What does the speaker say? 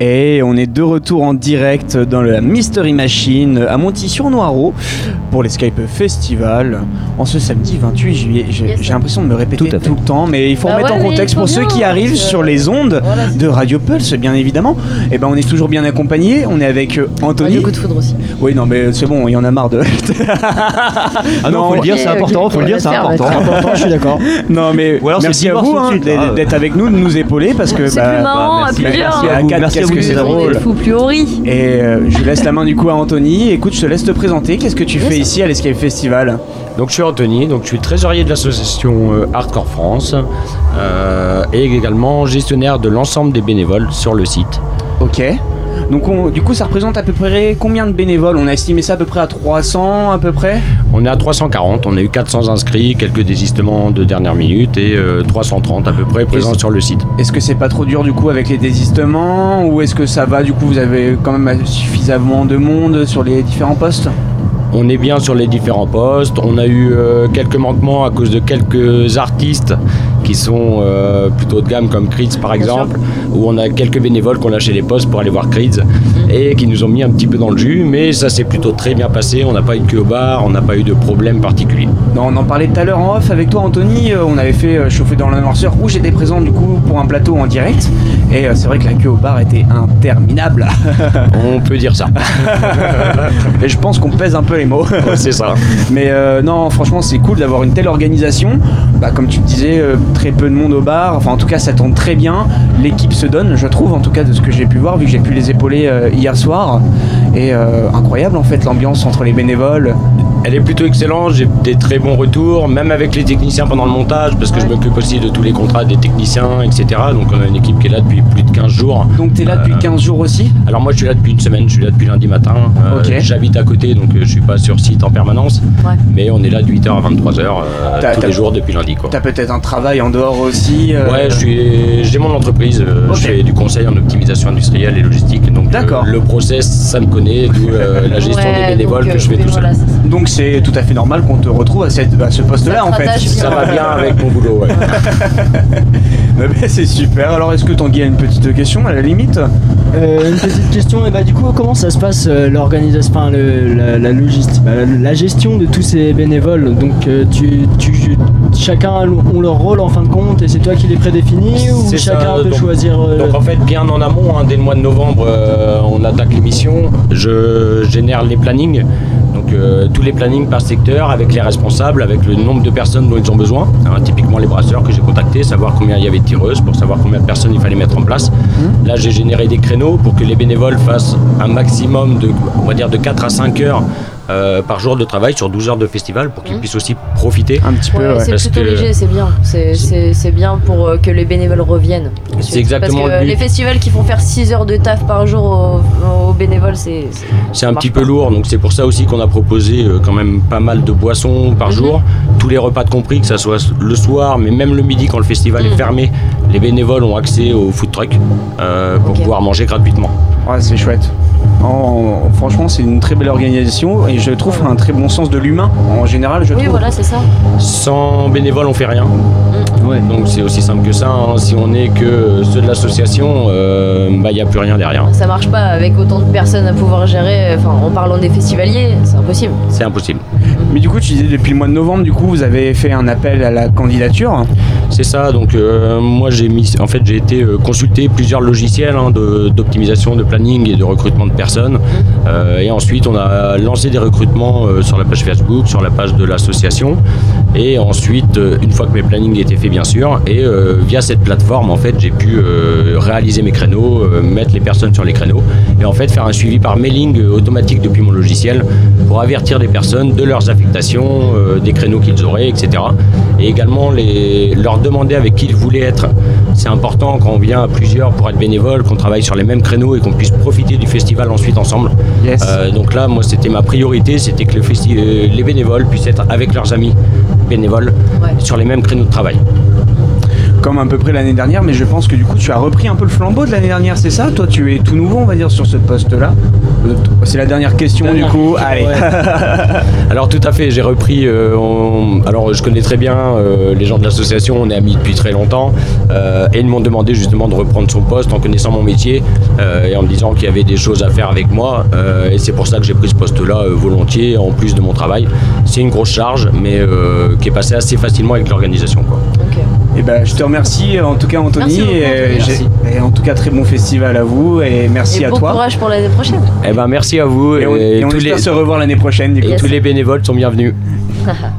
Et on est de retour en direct dans la Mystery Machine à Monty-sur-Noireau pour l'Escape Festival en ce samedi 28 juillet. J'ai Yes. l'impression de me répéter Tout le temps, mais il faut Bah remettre ouais, en contexte pour ceux qui arrivent parce que- sur les ondes Voilà, c'est de Radio Pulse, bien évidemment. Et ben on est toujours bien accompagné. On est avec euh, Anthony. Radio Coup de Foudre aussi. Oui, non, mais c'est bon, il y en a marre de. Ah non, faut le dire, c'est important, faut le dire, on c'est important. je suis d'accord. non, mais Ou alors c'est merci à vous hein, d'être avec nous, de nous épauler parce que. C'est bah, plus marrant à merci, plusieurs. Qu'est-ce que c'est drôle. Fou. Et euh, je laisse la main du coup à Anthony. Écoute, je te laisse te présenter. Qu'est-ce que tu fais ici à l'Escape Festival Donc je suis Anthony, donc je suis trésorier de l'association euh, Hardcore France euh, et également gestionnaire de l'ensemble des bénévoles sur le site. Ok. Donc on- du coup, ça représente à peu près combien de bénévoles? On a estimé ça à peu près à 300 à peu près? On est à 340, on a eu 400 inscrits, quelques désistements de dernière minute et euh, 330 à peu près présents sur le site. Est-ce que c'est pas trop dur du coup avec les désistements? Ou est-ce que ça va du coup Vous avez quand même suffisamment de monde sur les différents postes? On est bien sur les différents postes, on a eu euh, quelques manquements à cause de quelques artistes qui sont euh, plutôt de gamme comme Creeds par Bien exemple, où on a quelques bénévoles qui ont lâché les postes pour aller voir Creeds et qui nous ont mis un petit peu dans le jus, mais ça s'est plutôt très bien passé, on n'a pas eu de queue au bar, on n'a pas eu de problème particulier. Non, on en parlait tout à l'heure en off avec toi Anthony, Euh, on avait fait euh, chauffer dans la noirceur où j'étais présent du coup pour un plateau en direct et c'est vrai que la queue au bar était interminable On peut dire ça, et je pense qu'on pèse un peu les mots. c'est ça. Mais euh, non, franchement, c'est cool d'avoir une telle organisation. Bah, comme tu disais, euh, très peu de monde au bar. Enfin, en tout cas, ça tourne très bien. L'équipe se donne, je trouve, en tout cas, de ce que j'ai pu voir, vu que j'ai pu les épauler euh, hier soir. Et euh, incroyable, en fait, l'ambiance entre les bénévoles. Elle est plutôt excellente, j'ai des très bons retours, même avec les techniciens pendant le montage, parce que je m'occupe aussi de tous les contrats des techniciens, etc. Donc on a une équipe qui est là depuis plus de 15 jours. Donc, t'es là depuis 15 jours aussi? Alors moi je suis là depuis une semaine, je suis là depuis lundi matin. Euh. J'habite à côté donc euh, je suis pas sur site en permanence. Ouais. Mais on est là de 8h à 23h euh, T'as- tous les jours depuis lundi quoi. T'as peut-être un travail en dehors aussi. euh, Ouais, je suis, j'ai mon entreprise, euh, je fais du conseil en optimisation industrielle et logistique. Donc euh, D'accord. le process, ça me connaît, d'où euh, la gestion Ouais, des bénévoles donc, que euh, je fais tout seul. voilà. Donc, c'est tout à fait normal qu'on te retrouve à, cette- à ce poste-là, Ça en fait. Ça va bien avec mon boulot, ouais. Bah, c'est super. Alors, est-ce que Tanguy a une petite question à la limite Euh, une petite question, et bah du coup comment ça se passe euh, l'organisation, enfin la, la logistique, bah, la, la gestion de tous ces bénévoles? Donc euh, tu, tu, chacun a ont leur rôle en fin de compte et c'est toi qui les prédéfinis ou C'est ça, chacun peut donc- choisir. euh, Donc en fait, bien en amont, hein, dès le mois de novembre, euh, on attaque l'émission. Je génère les plannings, donc euh, tous les plannings par secteur avec les responsables, avec le nombre de personnes dont ils ont besoin. Hein, typiquement les brasseurs que j'ai contactés, savoir combien il y avait de tireuses, pour savoir combien de personnes il fallait mettre en place. Là, j'ai généré des créneaux pour que les bénévoles fassent un maximum de, on va dire, de 4 à 5 heures. Euh, par jour de travail sur 12 heures de festival pour qu'ils Mhm. puissent aussi profiter. Un petit peu, Ouais, ouais. c'est plutôt que- léger, c'est bien. C'est- bien pour euh, que les bénévoles reviennent. C'est exactement Parce que le but. les festivals qui font faire 6 heures de taf par jour aux, aux bénévoles, c'est. C'est un petit peu pas. lourd, donc c'est pour ça aussi qu'on a proposé euh, quand même pas mal de boissons par Mhm. jour, tous les repas de compris, que ça soit le soir, mais même le midi quand le festival Mhm. est fermé, les bénévoles ont accès au food truck euh, pour pouvoir manger gratuitement. Ouais, c'est chouette. En- franchement, c'est une très belle organisation et je trouve un très bon sens de l'humain en général. Je Oui, trouve. voilà, c'est ça. Sans bénévoles, on fait rien. Ouais. Donc c'est aussi simple que ça. hein. Si on n'est que ceux de l'association, euh, bah, il n'y a plus rien derrière. Ça marche pas avec autant de personnes à pouvoir gérer. Enfin, en parlant des festivaliers, c'est impossible. C'est impossible. Mais du coup, tu disais depuis le mois de novembre, du coup, vous avez fait un appel à la candidature. C'est ça, donc euh, moi j'ai mis, en fait j'ai été euh, consulter plusieurs logiciels hein, d'optimisation de, planning et de recrutement de personnes. Euh, et ensuite on a lancé des recrutements sur la page Facebook, sur la page de l'association. Et ensuite, euh, une fois que mes plannings étaient faits bien sûr, et euh, via cette plateforme en fait j'ai pu euh, réaliser mes créneaux, mettre les personnes sur les créneaux et en fait faire un suivi par mailing automatique depuis mon logiciel pour avertir les personnes de leurs affectations, des créneaux qu'ils auraient, etc. Et également leur demander avec qui ils voulaient être. C'est important quand on vient à plusieurs pour être bénévole, qu'on travaille sur les mêmes créneaux et qu'on puisse profiter du festival ensuite ensemble. Yes. Euh, donc là, moi, c'était ma priorité, c'était que le festi- euh, les bénévoles puissent être avec leurs amis bénévoles Ouais. sur les mêmes créneaux de travail. Comme à peu près l'année dernière, mais je pense que du coup tu as repris un peu le flambeau de l'année dernière, c'est ça Toi tu es tout nouveau on va dire sur ce poste-là. Euh, C'est la dernière question Dernière du coup. question, Allez. ouais. Alors tout à fait, j'ai repris. euh, on- Alors je connais très bien euh, les gens de l'association, on est amis depuis très longtemps, euh, et ils m'ont demandé justement de reprendre son poste en connaissant mon métier euh, et en me disant qu'il y avait des choses à faire avec moi, euh, et c'est pour ça que j'ai pris ce poste-là euh, volontiers en plus de mon travail. C'est une grosse charge, mais euh, qui est passée assez facilement avec l'organisation. quoi. Ok. Et ben je te remercie en tout cas Anthony. Merci beaucoup, et, et en tout cas très bon festival à vous et merci Et à bon toi. courage pour l'année prochaine. Eh ben merci à vous Et on, et on tous espère les, se revoir l'année prochaine du coup. Yes. tous les bénévoles sont bienvenus.